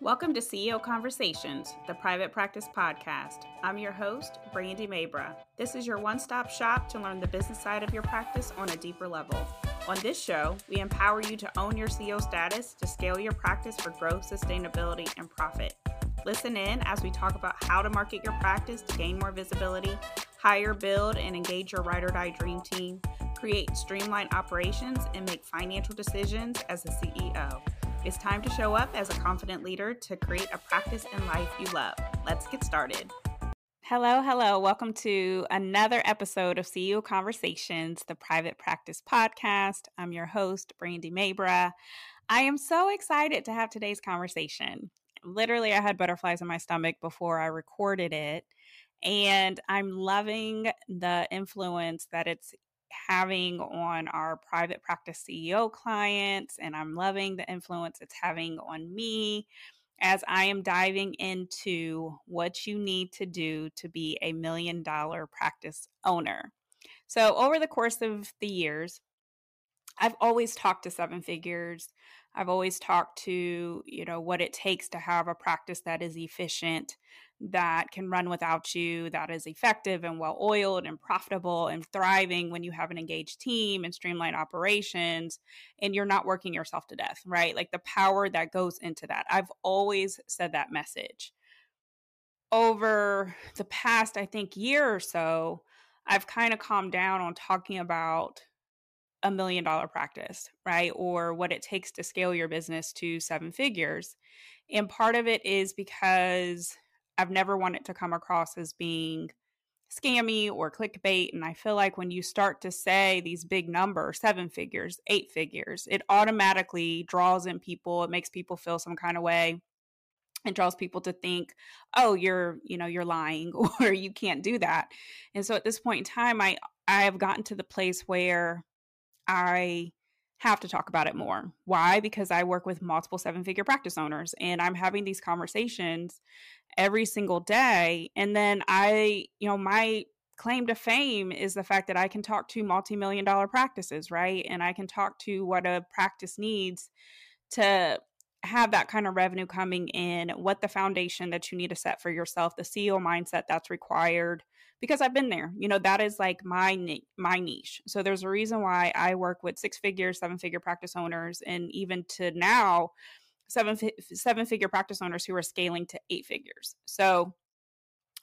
Welcome to CEO Conversations, the private practice podcast. I'm your host, Brandy Mabra. This is your one stop shop to learn the business side of your practice on a deeper level. On this show, we empower you to own your CEO status to scale your practice for growth, sustainability, and profit. Listen in as we talk about how to market your practice to gain more visibility, hire, build, and engage your ride or die dream team, create streamlined operations, and make financial decisions as a CEO. It's time to show up as a confident leader to create a practice and life you love. Let's get started. Hello, hello. Welcome to another episode of CEO Conversations, the private practice podcast. I'm your host, Brandy Mabra. I am so excited to have today's conversation. Literally, I had butterflies in my stomach before I recorded it. And I'm loving the influence that it's having on our private practice CEO clients, and I'm loving the influence it's having on me as I am diving into what you need to do to be a million dollar practice owner. So, over the course of the years, I've always talked to seven figures. I've always talked to, you know, what it takes to have a practice that is efficient, that can run without you, that is effective and well oiled and profitable and thriving when you have an engaged team and streamlined operations and you're not working yourself to death, right? Like the power that goes into that. I've always said that message. Over the past, I think, year or so, I've kind of calmed down on talking about a million dollar practice, right? Or what it takes to scale your business to seven figures. And part of it is because I've never wanted to come across as being scammy or clickbait. And I feel like when you start to say these big numbers, seven figures, eight figures, it automatically draws in people. It makes people feel some kind of way. It draws people to think, oh, you're, you know, you're lying or you can't do that. And so at this point in time, I I have gotten to the place where I have to talk about it more. Why? Because I work with multiple seven figure practice owners and I'm having these conversations every single day. And then I, you know, my claim to fame is the fact that I can talk to multi million dollar practices, right? And I can talk to what a practice needs to have that kind of revenue coming in, what the foundation that you need to set for yourself, the CEO mindset that's required because I've been there. You know, that is like my my niche. So there's a reason why I work with six figure, seven figure practice owners and even to now seven seven figure practice owners who are scaling to eight figures. So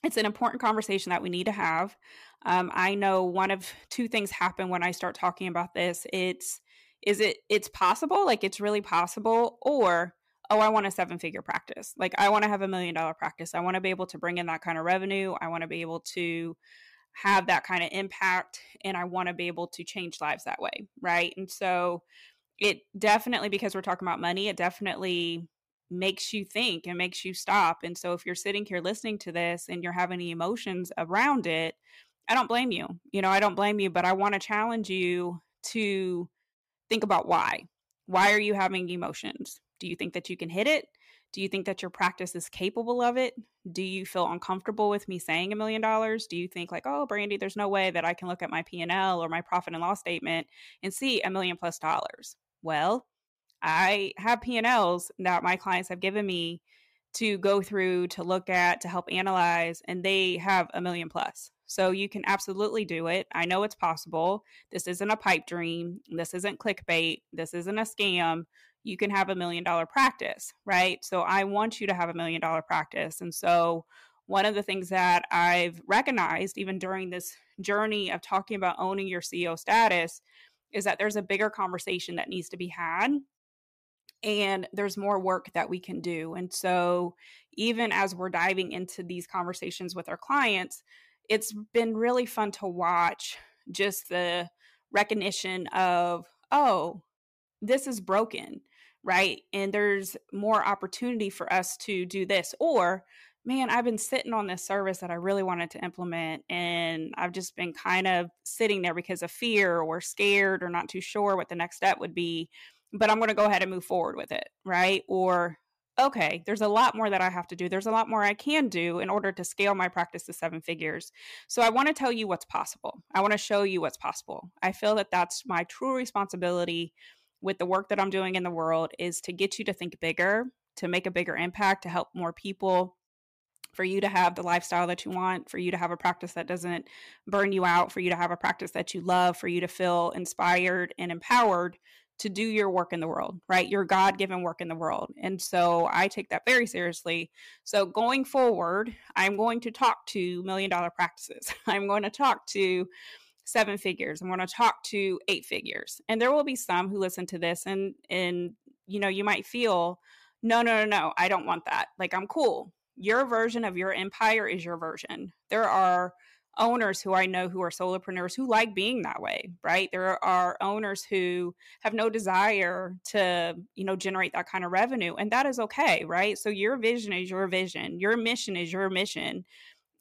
it's an important conversation that we need to have. Um, I know one of two things happen when I start talking about this. It's is it it's possible, like it's really possible, or oh, I want a seven figure practice. Like I want to have a million dollar practice. I want to be able to bring in that kind of revenue. I want to be able to have that kind of impact and I want to be able to change lives that way, right? And so it definitely because we're talking about money it definitely makes you think and makes you stop and so if you're sitting here listening to this and you're having any emotions around it i don't blame you you know i don't blame you but i want to challenge you to think about why why are you having emotions do you think that you can hit it do you think that your practice is capable of it? Do you feel uncomfortable with me saying a million dollars? Do you think like, oh, Brandy, there's no way that I can look at my P&L or my profit and loss statement and see a million plus dollars? Well, I have P&Ls that my clients have given me to go through, to look at, to help analyze, and they have a million plus. So you can absolutely do it. I know it's possible. This isn't a pipe dream. This isn't clickbait. This isn't a scam. You can have a million dollar practice, right? So I want you to have a million dollar practice. And so one of the things that I've recognized even during this journey of talking about owning your CEO status is that there's a bigger conversation that needs to be had and there's more work that we can do. And so, even as we're diving into these conversations with our clients, it's been really fun to watch just the recognition of, oh, this is broken, right? And there's more opportunity for us to do this. Or man, I've been sitting on this service that I really wanted to implement, and I've just been kind of sitting there because of fear or scared or not too sure what the next step would be. But I'm going to go ahead and move forward with it, right? Or, okay, there's a lot more that I have to do. There's a lot more I can do in order to scale my practice to seven figures. So I want to tell you what's possible. I want to show you what's possible. I feel that that's my true responsibility with the work that I'm doing in the world is to get you to think bigger, to make a bigger impact, to help more people, for you to have the lifestyle that you want, for you to have a practice that doesn't burn you out, for you to have a practice that you love, for you to feel inspired and empowered to do your work in the world, right? Your God given work in the world. And so I take that very seriously. So going forward, I'm going to talk to million dollar practices. I'm going to talk to seven figures. I'm going to talk to eight figures. And there will be some who listen to this and and you know, you might feel no, no, no, no, I don't want that. Like I'm cool. Your version of your empire is your version. There are owners who I know who are solopreneurs who like being that way, right? There are owners who have no desire to, you know, generate that kind of revenue, and that is okay, right? So your vision is your vision, your mission is your mission.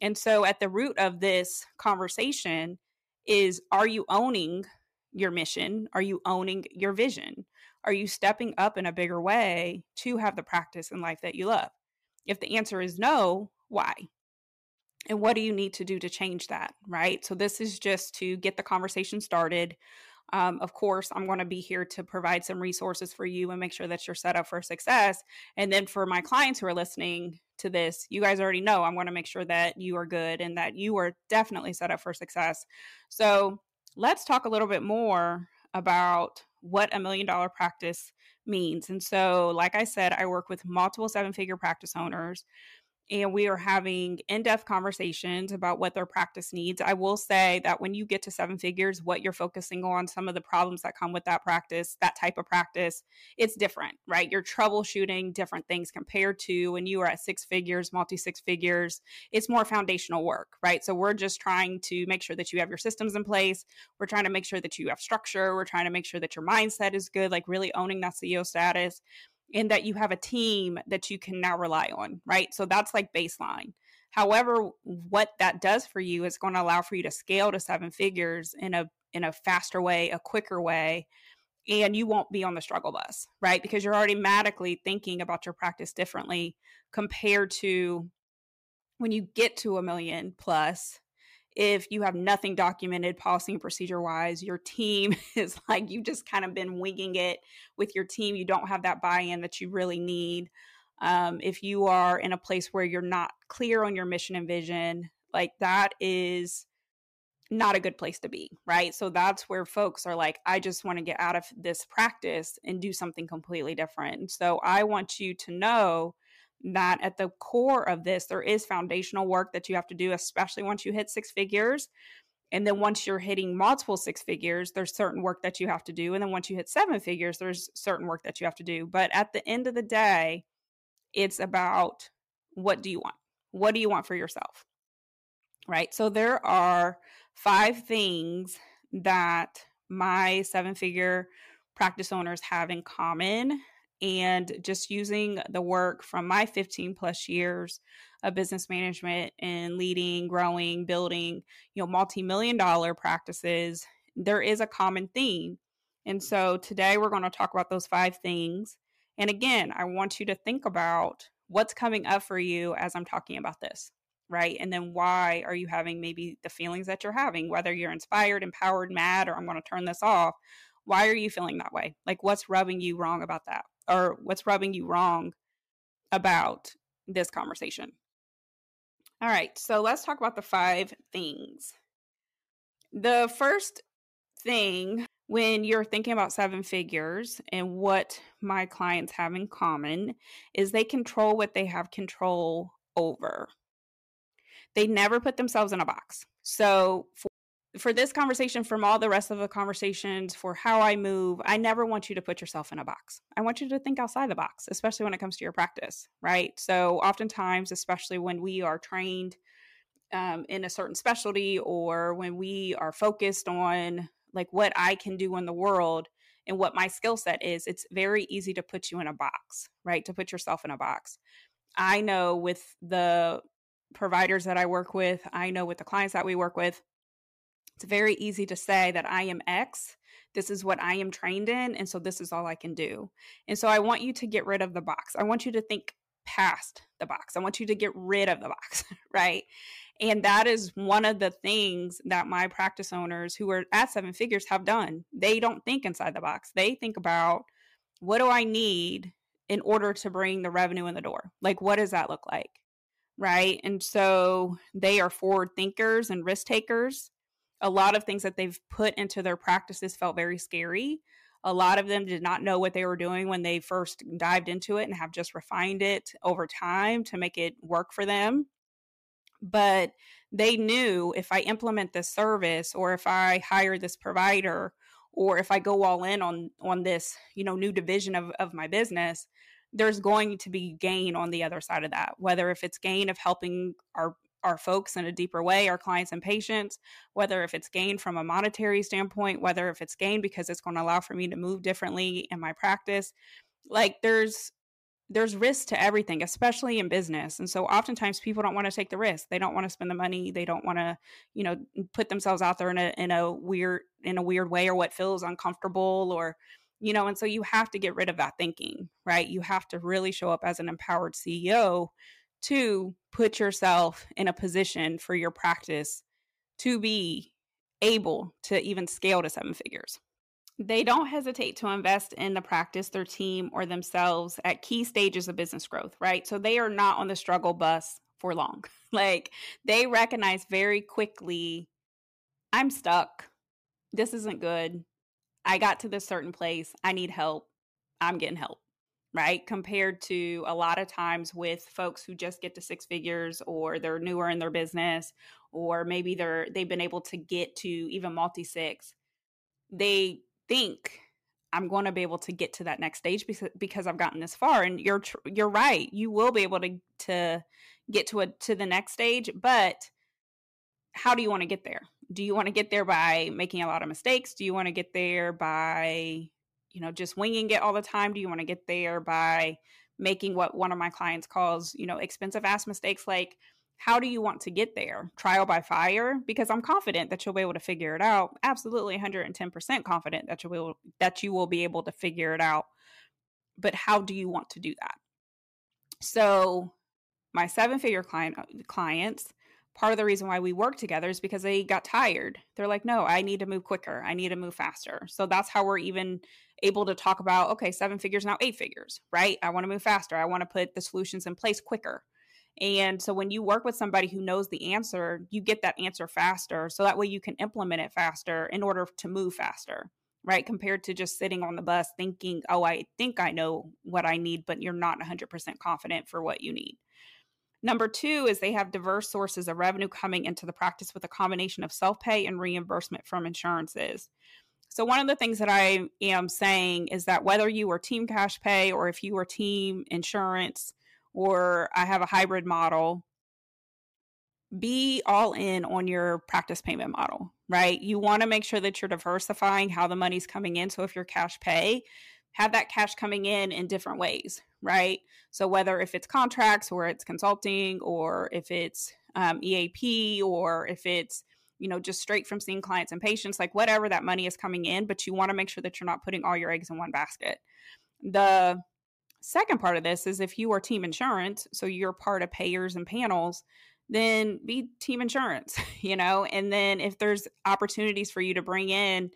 And so at the root of this conversation is are you owning your mission? Are you owning your vision? Are you stepping up in a bigger way to have the practice in life that you love? If the answer is no, why? And what do you need to do to change that? Right. So, this is just to get the conversation started. Um, of course, I'm going to be here to provide some resources for you and make sure that you're set up for success. And then for my clients who are listening to this, you guys already know I'm going to make sure that you are good and that you are definitely set up for success. So, let's talk a little bit more about what a million dollar practice means. And so, like I said, I work with multiple seven figure practice owners and we are having in-depth conversations about what their practice needs. I will say that when you get to seven figures, what you're focusing on, some of the problems that come with that practice, that type of practice, it's different, right? You're troubleshooting different things compared to when you are at six figures, multi six figures. It's more foundational work, right? So we're just trying to make sure that you have your systems in place. We're trying to make sure that you have structure. We're trying to make sure that your mindset is good, like really owning that CEO status and that you have a team that you can now rely on, right? So that's like baseline. However, what that does for you is going to allow for you to scale to seven figures in a in a faster way, a quicker way, and you won't be on the struggle bus, right? Because you're already automatically thinking about your practice differently compared to when you get to a million plus if you have nothing documented policy and procedure wise, your team is like you've just kind of been winging it with your team. You don't have that buy in that you really need. Um, if you are in a place where you're not clear on your mission and vision, like that is not a good place to be, right? So that's where folks are like, I just want to get out of this practice and do something completely different. so I want you to know that at the core of this, there is foundational work that you have to do, especially once you hit six figures. And then once you're hitting multiple six figures, there's certain work that you have to do. And then once you hit seven figures, there's certain work that you have to do. But at the end of the day, it's about what do you want? What do you want for yourself? Right. So there are five things that my seven figure practice owners have in common and just using the work from my 15 plus years of business management and leading growing building you know multi-million dollar practices there is a common theme. And so today we're going to talk about those five things. And again i want you to think about what's coming up for you as i'm talking about this right? And then why are you having maybe the feelings that you're having whether you're inspired empowered mad or i'm going to turn this off. Why are you feeling that way? Like what's rubbing you wrong about that or what's rubbing you wrong about this conversation. All right, so let's talk about the five things. The first thing when you're thinking about seven figures and what my clients have in common is they control what they have control over. They never put themselves in a box. So, for this conversation, from all the rest of the conversations, for how I move, I never want you to put yourself in a box. I want you to think outside the box, especially when it comes to your practice, right? So, oftentimes, especially when we are trained um, in a certain specialty or when we are focused on like what I can do in the world and what my skill set is, it's very easy to put you in a box, right? To put yourself in a box. I know with the providers that I work with, I know with the clients that we work with, it's very easy to say that I am X. This is what I am trained in. And so this is all I can do. And so I want you to get rid of the box. I want you to think past the box. I want you to get rid of the box, right? And that is one of the things that my practice owners who are at seven figures have done. They don't think inside the box. They think about what do I need in order to bring the revenue in the door. Like, what does that look like? Right. And so they are forward thinkers and risk takers. A lot of things that they've put into their practices felt very scary. A lot of them did not know what they were doing when they first dived into it and have just refined it over time to make it work for them. But they knew if I implement this service or if I hire this provider or if I go all in on on this, you know, new division of, of my business, there's going to be gain on the other side of that. Whether if it's gain of helping our our folks in a deeper way, our clients and patients, whether if it's gain from a monetary standpoint, whether if it's gain because it's going to allow for me to move differently in my practice. Like there's there's risk to everything, especially in business. And so oftentimes people don't want to take the risk. They don't want to spend the money. They don't want to, you know, put themselves out there in a in a weird in a weird way or what feels uncomfortable or you know, and so you have to get rid of that thinking, right? You have to really show up as an empowered CEO to put yourself in a position for your practice to be able to even scale to seven figures. They don't hesitate to invest in the practice, their team, or themselves at key stages of business growth, right? So they are not on the struggle bus for long. like they recognize very quickly I'm stuck. This isn't good. I got to this certain place. I need help. I'm getting help, right? Compared to a lot of times with folks who just get to six figures or they're newer in their business or maybe they're they've been able to get to even multi six. They think I'm going to be able to get to that next stage because because I've gotten this far and you're you're right you will be able to to get to a to the next stage but how do you want to get there do you want to get there by making a lot of mistakes do you want to get there by you know just winging it all the time do you want to get there by making what one of my clients calls you know expensive ass mistakes like how do you want to get there? Trial by fire? Because I'm confident that you'll be able to figure it out. Absolutely 110% confident that you will that you will be able to figure it out. But how do you want to do that? So, my seven-figure client uh, clients, part of the reason why we work together is because they got tired. They're like, "No, I need to move quicker. I need to move faster." So that's how we're even able to talk about, okay, seven figures now, eight figures, right? I want to move faster. I want to put the solutions in place quicker and so when you work with somebody who knows the answer, you get that answer faster. So that way you can implement it faster in order to move faster, right? Compared to just sitting on the bus thinking, oh, I think I know what I need, but you're not 100% confident for what you need. Number two is they have diverse sources of revenue coming into the practice with a combination of self pay and reimbursement from insurances. So, one of the things that I am saying is that whether you are team cash pay or if you are team insurance, or I have a hybrid model, be all in on your practice payment model, right? You want to make sure that you're diversifying how the money's coming in. So if you're cash pay, have that cash coming in in different ways, right? So whether if it's contracts or it's consulting or if it's um, EAP or if it's you know just straight from seeing clients and patients, like whatever that money is coming in, but you want to make sure that you're not putting all your eggs in one basket. The Second part of this is if you are team insurance, so you're part of payers and panels, then be team insurance, you know, and then if there's opportunities for you to bring in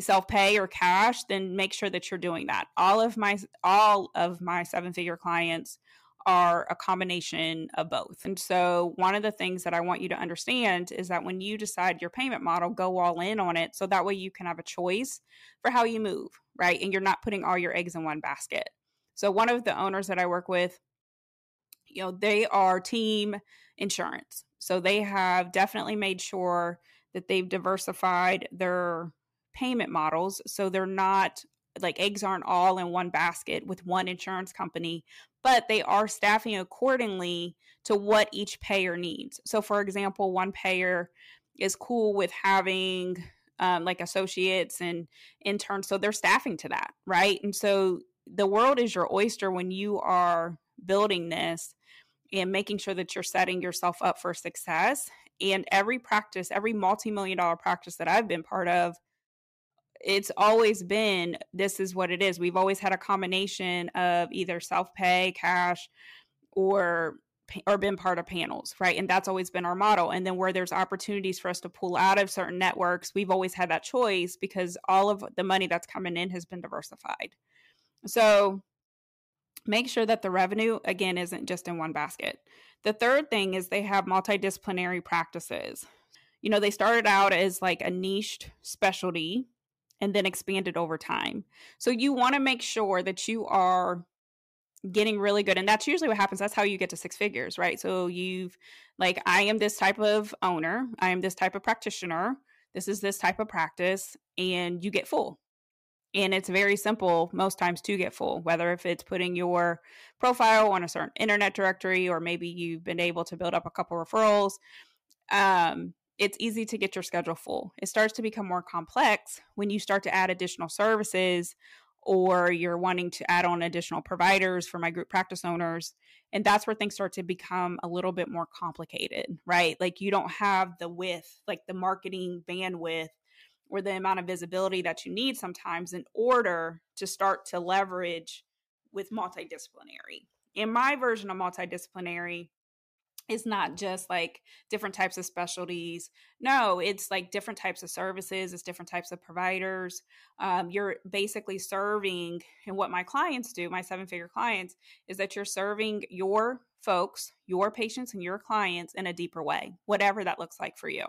self pay or cash, then make sure that you're doing that. All of my all of my seven figure clients are a combination of both. And so, one of the things that I want you to understand is that when you decide your payment model, go all in on it so that way you can have a choice for how you move, right? And you're not putting all your eggs in one basket. So one of the owners that I work with, you know, they are team insurance. So they have definitely made sure that they've diversified their payment models so they're not like eggs aren't all in one basket with one insurance company, but they are staffing accordingly to what each payer needs. So, for example, one payer is cool with having um, like associates and interns, so they're staffing to that, right? And so the world is your oyster when you are building this and making sure that you're setting yourself up for success. And every practice, every multi million dollar practice that I've been part of, it's always been this is what it is. We've always had a combination of either self pay, cash, or or been part of panels, right? And that's always been our model. And then where there's opportunities for us to pull out of certain networks, we've always had that choice because all of the money that's coming in has been diversified. So make sure that the revenue, again, isn't just in one basket. The third thing is they have multidisciplinary practices. You know, they started out as like a niched specialty and then expanded over time. So you want to make sure that you are getting really good and that's usually what happens that's how you get to six figures right so you've like i am this type of owner i am this type of practitioner this is this type of practice and you get full and it's very simple most times to get full, whether if it's putting your profile on a certain internet directory or maybe you've been able to build up a couple referrals. Um, it's easy to get your schedule full. It starts to become more complex when you start to add additional services or you're wanting to add on additional providers for my group practice owners. And that's where things start to become a little bit more complicated, right? Like you don't have the width, like the marketing bandwidth or the amount of visibility that you need sometimes in order to start to leverage with multidisciplinary. In my version of multidisciplinary, is not just like different types of specialties. No, it's like different types of services, it's different types of providers. Um, you're basically serving, and what my clients do, my seven figure clients, is that you're serving your folks, your patients, and your clients in a deeper way, whatever that looks like for you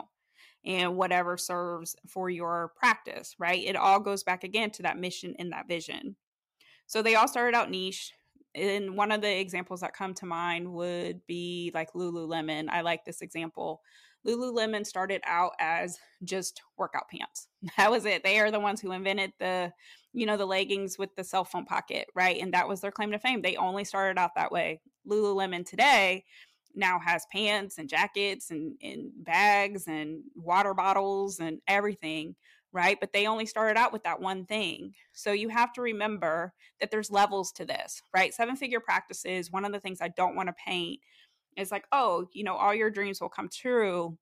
and whatever serves for your practice, right? It all goes back again to that mission and that vision. So they all started out niche. And one of the examples that come to mind would be like Lululemon. I like this example. Lululemon started out as just workout pants. That was it. They are the ones who invented the, you know, the leggings with the cell phone pocket, right? And that was their claim to fame. They only started out that way. Lululemon today now has pants and jackets and, and bags and water bottles and everything right? But they only started out with that one thing. So you have to remember that there's levels to this, right? Seven figure practices, one of the things I don't want to paint is like, oh, you know, all your dreams will come true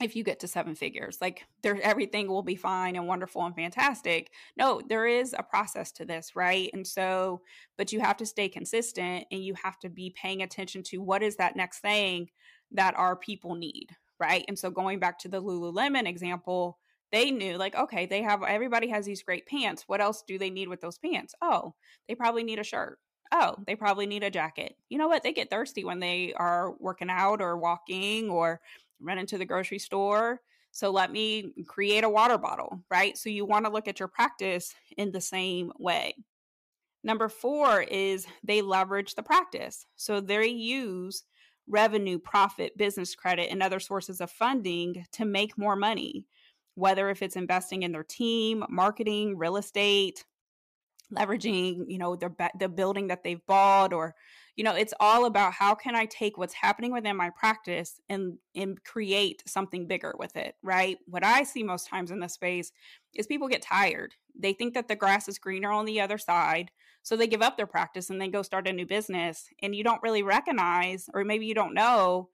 if you get to seven figures like there everything will be fine and wonderful and fantastic no there is a process to this right and so but you have to stay consistent and you have to be paying attention to what is that next thing that our people need right and so going back to the lululemon example they knew like okay they have everybody has these great pants what else do they need with those pants oh they probably need a shirt oh, they probably need a jacket. You know what? They get thirsty when they are working out or walking or run into the grocery store. So let me create a water bottle, right? So you want to look at your practice in the same way. Number four is they leverage the practice. So they use revenue, profit, business credit, and other sources of funding to make more money, whether if it's investing in their team, marketing, real estate, leveraging, you know, their the building that they've bought or you know it's all about how can i take what's happening within my practice and and create something bigger with it right? What i see most times in this space is people get tired. They think that the grass is greener on the other side so they give up their practice and then go start a new business and you don't really recognize or maybe you don't know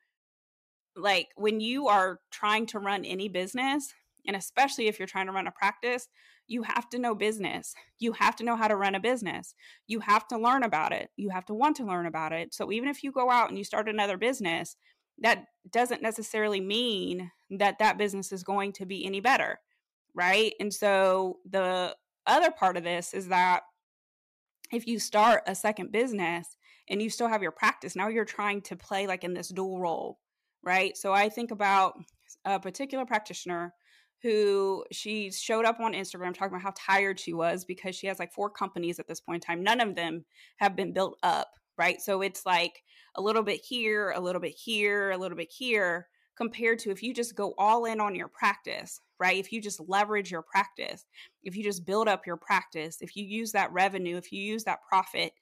like when you are trying to run any business and especially if you're trying to run a practice you have to know business. You have to know how to run a business. You have to learn about it. You have to want to learn about it. So even if you go out and you start another business, that doesn't necessarily mean that that business is going to be any better, right? And so the other part of this is that if you start a second business and you still have your practice, now you're trying to play like in this dual role, right? So I think about a particular practitioner who she showed up on Instagram talking about how tired she was because she has like four companies at this point in time. None of them have been built up, right? So it's like a little bit here, a little bit here, a little bit here, compared to if you just go all in on your practice, right? If you just leverage your practice, if you just build up your practice, if you use that revenue, if you use that profit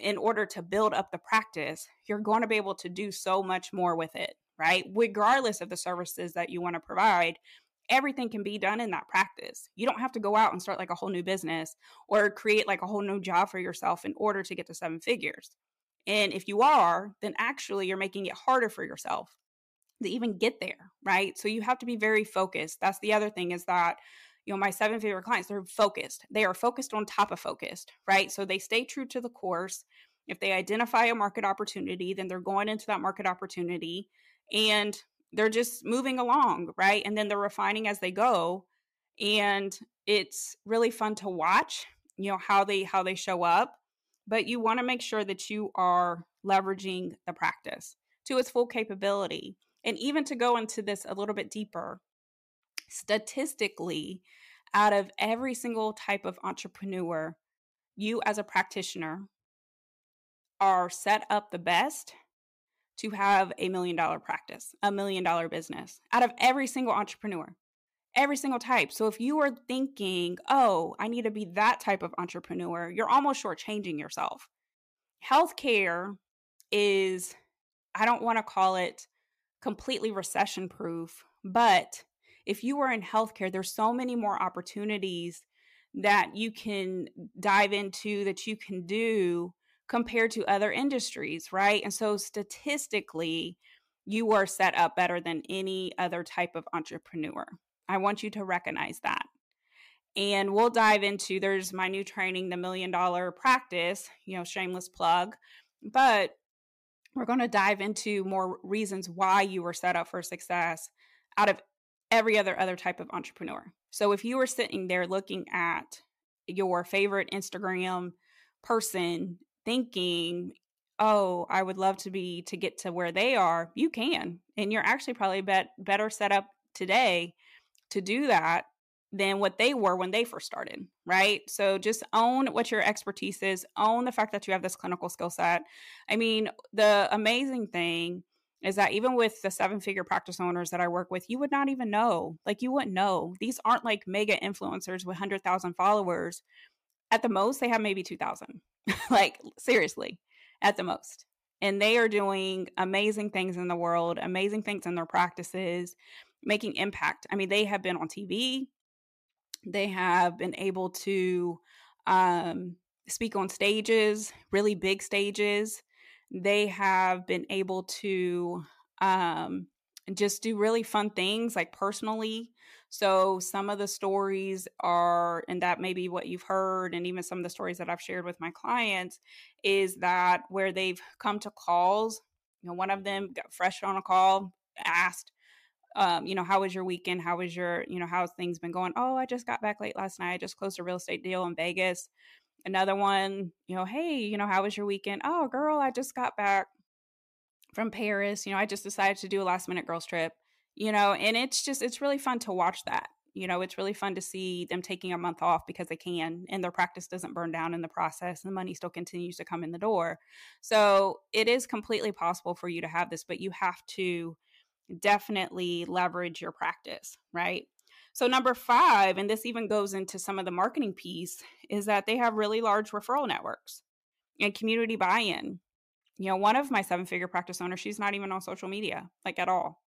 in order to build up the practice, you're going to be able to do so much more with it, right? Regardless of the services that you want to provide, everything can be done in that practice. You don't have to go out and start like a whole new business or create like a whole new job for yourself in order to get to seven figures. And if you are, then actually you're making it harder for yourself to even get there, right? So you have to be very focused. That's the other thing is that you know my seven figure clients they're focused they are focused on top of focused right so they stay true to the course if they identify a market opportunity then they're going into that market opportunity and they're just moving along, right? And then they're refining as they go. And it's really fun to watch, you know, how they how they show up. but you want to make sure that you are leveraging the practice to its full capability. And even to go into this a little bit deeper, statistically, out of every single type of entrepreneur, you as a practitioner are set up the best to have a million dollar practice, a million dollar business out of every single entrepreneur, every single type. So if you are thinking, oh, I need to be that type of entrepreneur, you're almost shortchanging yourself. Healthcare is, I don't want to call it completely recession proof, but if you are in healthcare, there's so many more opportunities that you can dive into, that you can do compared to other industries, right? And so statistically, you are set up better than any other type of entrepreneur. I want you to recognize that. And we'll dive into there's my new training, the million dollar practice, you know, shameless plug. But we're going to dive into more reasons why you were set up for success out of every other other type of entrepreneur. So if you were sitting there looking at your favorite Instagram person thinking, "Oh, I would love to be to get to where they are," you can. And you're actually probably bet, better set up today to do that than what they were when they first started, right? So just own what your expertise is, own the fact that you have this clinical skill set. I mean, the amazing thing is that even with the seven figure practice owners that I work with, you would not even know. Like, you wouldn't know. These aren't like mega influencers with 100,000 followers. At the most, they have maybe 2,000. like, seriously, at the most. And they are doing amazing things in the world, amazing things in their practices making impact. I mean, they have been on TV, they have been able to um, speak on stages, really big stages. They have been able to um, just do really fun things like personally. So, some of the stories are, and that may be what you've heard, and even some of the stories that I've shared with my clients is that where they've come to calls, you know, one of them got fresh on a call, asked, um, you know, how was your weekend? How was your, you know, how's things been going? Oh, I just got back late last night. I just closed a real estate deal in Vegas. Another one, you know, hey, you know, how was your weekend? Oh, girl, I just got back from Paris. You know, I just decided to do a last minute girls trip, you know, and it's just, it's really fun to watch that. You know, it's really fun to see them taking a month off because they can and their practice doesn't burn down in the process and the money still continues to come in the door. So it is completely possible for you to have this, but you have to definitely leverage your practice, right? So, number five, and this even goes into some of the marketing piece, is that they have really large referral networks and community buy in. You know, one of my seven figure practice owners, she's not even on social media, like at all.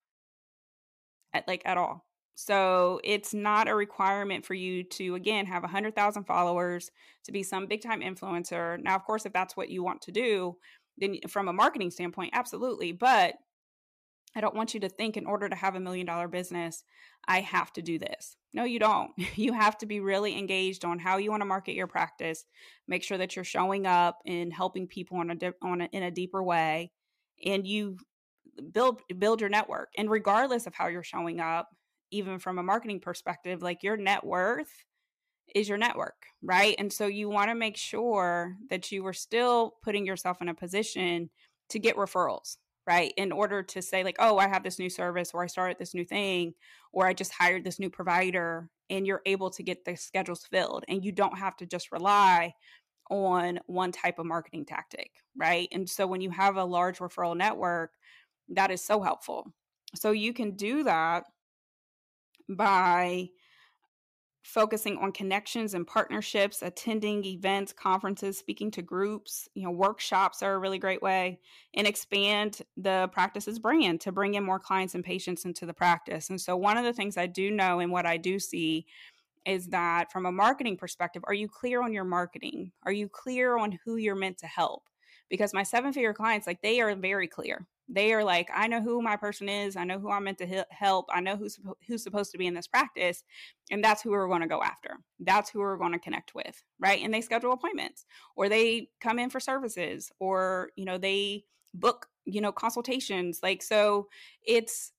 At, like at all. So it's not a requirement for you to, again, have 100,000 followers to be some big time influencer. Now, of course, if that's what you want to do, then from a marketing standpoint, absolutely. But I don't want you to think in order to have a million dollar business, I have to do this. No, you don't. You have to be really engaged on how you want to market your practice. Make sure that you're showing up and helping people on a, on a, in a deeper way, and you build build your network. And regardless of how you're showing up, even from a marketing perspective, like your net worth is your network, right? And so you want to make sure that you are still putting yourself in a position to get referrals right? In order to say, like, oh, I have this new service or I started this new thing or I just hired this new provider, and you're able to get the schedules filled and you don't have to just rely on one type of marketing tactic, right? And so when you have a large referral network, that is so helpful. So you can do that by focusing on connections and partnerships, attending events, conferences, speaking to groups, you know, workshops are a really great way and expand the practice's brand to bring in more clients and patients into the practice. And so one of the things I do know and what I do see is that from a marketing perspective, are you clear on your marketing? Are you clear on who you're meant to help? Because my seven figure clients, like they are very clear they are like i know who my person is i know who i'm meant to help i know who's who's supposed to be in this practice and that's who we're going to go after. That's who we're going to connect with right? And they schedule appointments or they come in for services or you know they book you know consultations like so it's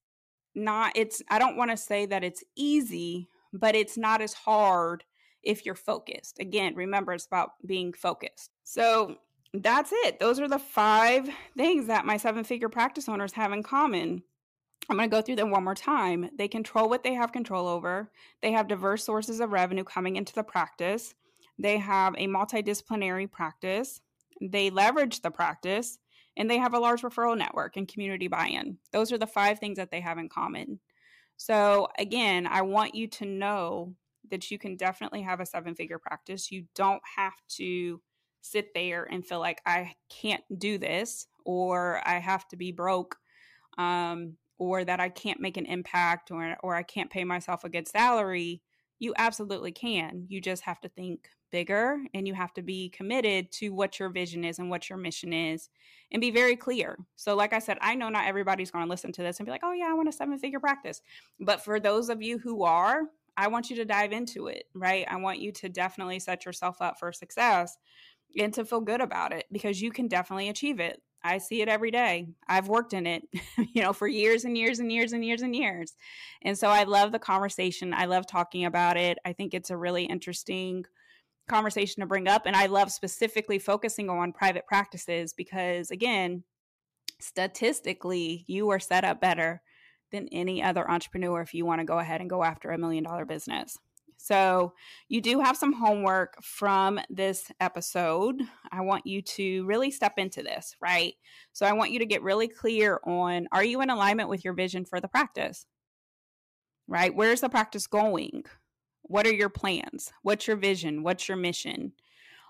not it's i don't want to say that it's easy but it's not as hard if you're focused. Again remember it's about being focused. So that's it. Those are the five things that my seven figure practice owners have in common. I'm going to go through them one more time. They control what they have control over. They have diverse sources of revenue coming into the practice. They have a multidisciplinary practice. They leverage the practice and they have a large referral network and community buy in. Those are the five things that they have in common. So, again, I want you to know that you can definitely have a seven figure practice. You don't have to sit there and feel like I can't do this or I have to be broke um, or that I can't make an impact or, or I can't pay myself a good salary. You absolutely can. You just have to think bigger and you have to be committed to what your vision is and what your mission is and be very clear. So, like I said, I know not everybody's going to listen to this and be like, oh, yeah, I want a seven figure practice. But for those of you who are, I want you to dive into it, right? I want you to definitely set yourself up for success and to feel good about it because you can definitely achieve it. I see it every day. I've worked in it, you know, for years and years and years and years and years. And so I love the conversation. I love talking about it. I think it's a really interesting conversation to bring up. And I love specifically focusing on private practices because, again, statistically, you are set up better than any other entrepreneur if you want to go ahead and go after a million dollar business. So, you do have some homework from this episode. I want you to really step into this, right? So, I want you to get really clear on are you in alignment with your vision for the practice? Right? Where's the practice going? What are your plans? What's your vision? What's your mission?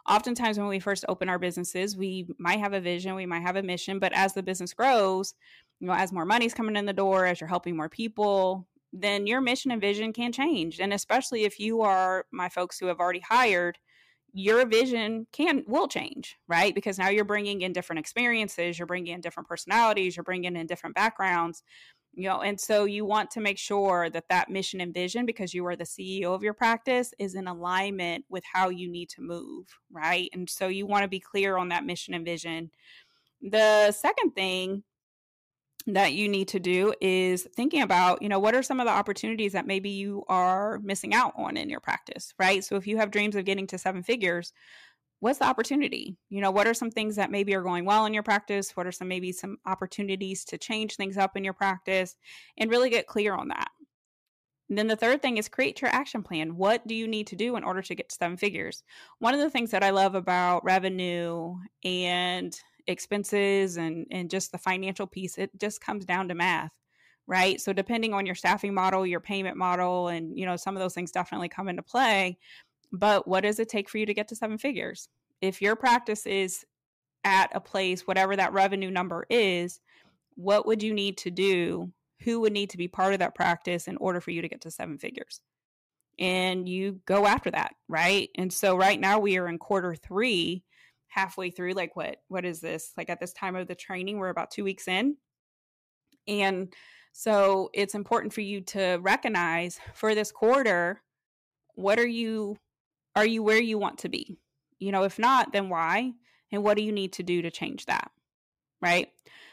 Oftentimes, when we first open our businesses, we might have a vision, we might have a mission, but as the business grows, you know, as more money's coming in the door, as you're helping more people, then your mission and vision can change. And especially if you are my folks who have already hired, your vision can will change, right? Because now you're bringing in different experiences, you're bringing in different personalities, you're bringing in different backgrounds, you know, and so you want to make sure that that mission and vision because you are the CEO of your practice is in alignment with how you need to move, right? And so you want to be clear on that mission and vision. The second thing that you need to do is thinking about, you know, what are some of the opportunities that maybe you are missing out on in your practice, right? So if you have dreams of getting to seven figures, what's the opportunity? You know, what are some things that maybe are going well in your practice? What are some maybe some opportunities to change things up in your practice and really get clear on that? And then the third thing is create your action plan. What do you need to do in order to get to seven figures? One of the things that I love about revenue and expenses and and just the financial piece it just comes down to math right? So depending on your staffing model your payment model and you know some of those things definitely come into play but what does it take for you to get to seven figures? If your practice is at a place whatever that revenue number is what would you need to do? Who would need to be part of that practice in order for you to get to seven figures? And you go after that right? And so right now we are in quarter 3 halfway through like what what is this? Like at this time of the training we're about two weeks in. And so it's important for you to recognize for this quarter what are you are you where you want to be? You know if not then why? And what do you need to do to change that? Right?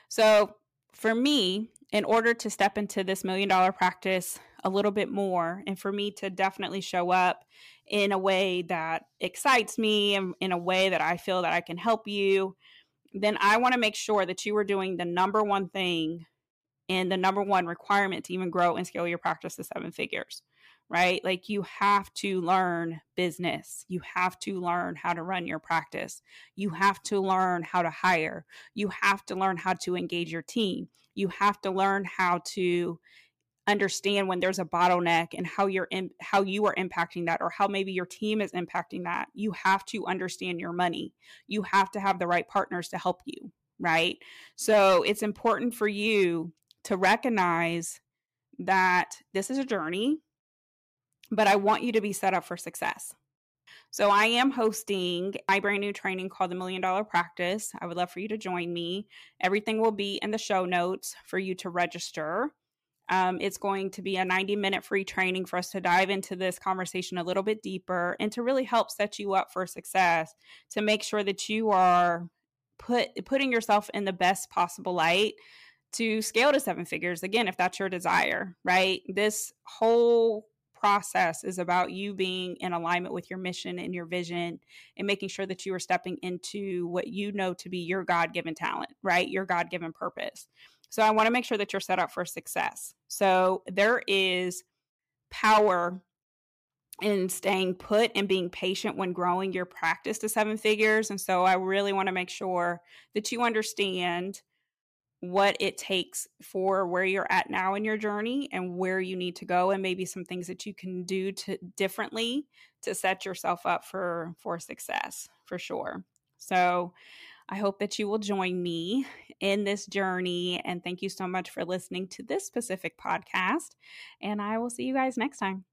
So for me in order to step into this million dollar practice a little bit more and for me to definitely show up in a way that excites me and in a way that I feel that I can help you, then I want to make sure that you are doing the number one thing and the number one requirement to even grow and scale your practice to seven figures, right? Like you have to learn business. You have to learn how to run your practice. You have to learn how to hire. You have to learn how to engage your team. You have to learn how to understand when there's a bottleneck and how you're in, how you are impacting that or how maybe your team is impacting that you have to understand your money you have to have the right partners to help you right so it's important for you to recognize that this is a journey but i want you to be set up for success so I am hosting my brand new training called the Million Dollar Practice. I would love for you to join me. Everything will be in the show notes for you to register. Um, it's going to be a 90 minute free training for us to dive into this conversation a little bit deeper and to really help set you up for success to make sure that you are put putting yourself in the best possible light to scale to seven figures again if that's your desire right this whole process is about you being in alignment with your mission and your vision and making sure that you are stepping into what you know to be your God given talent, right? Your God given purpose. So I want to make sure that you're set up for success. So there is power in staying put and being patient when growing your practice to seven figures. And so I really want to make sure that you understand what it takes for where you're at now in your journey and where you need to go and maybe some things that you can do to differently to set yourself up for for success for sure. So I hope that you will join me in this journey and thank you so much for listening to this specific podcast and I will see you guys next time.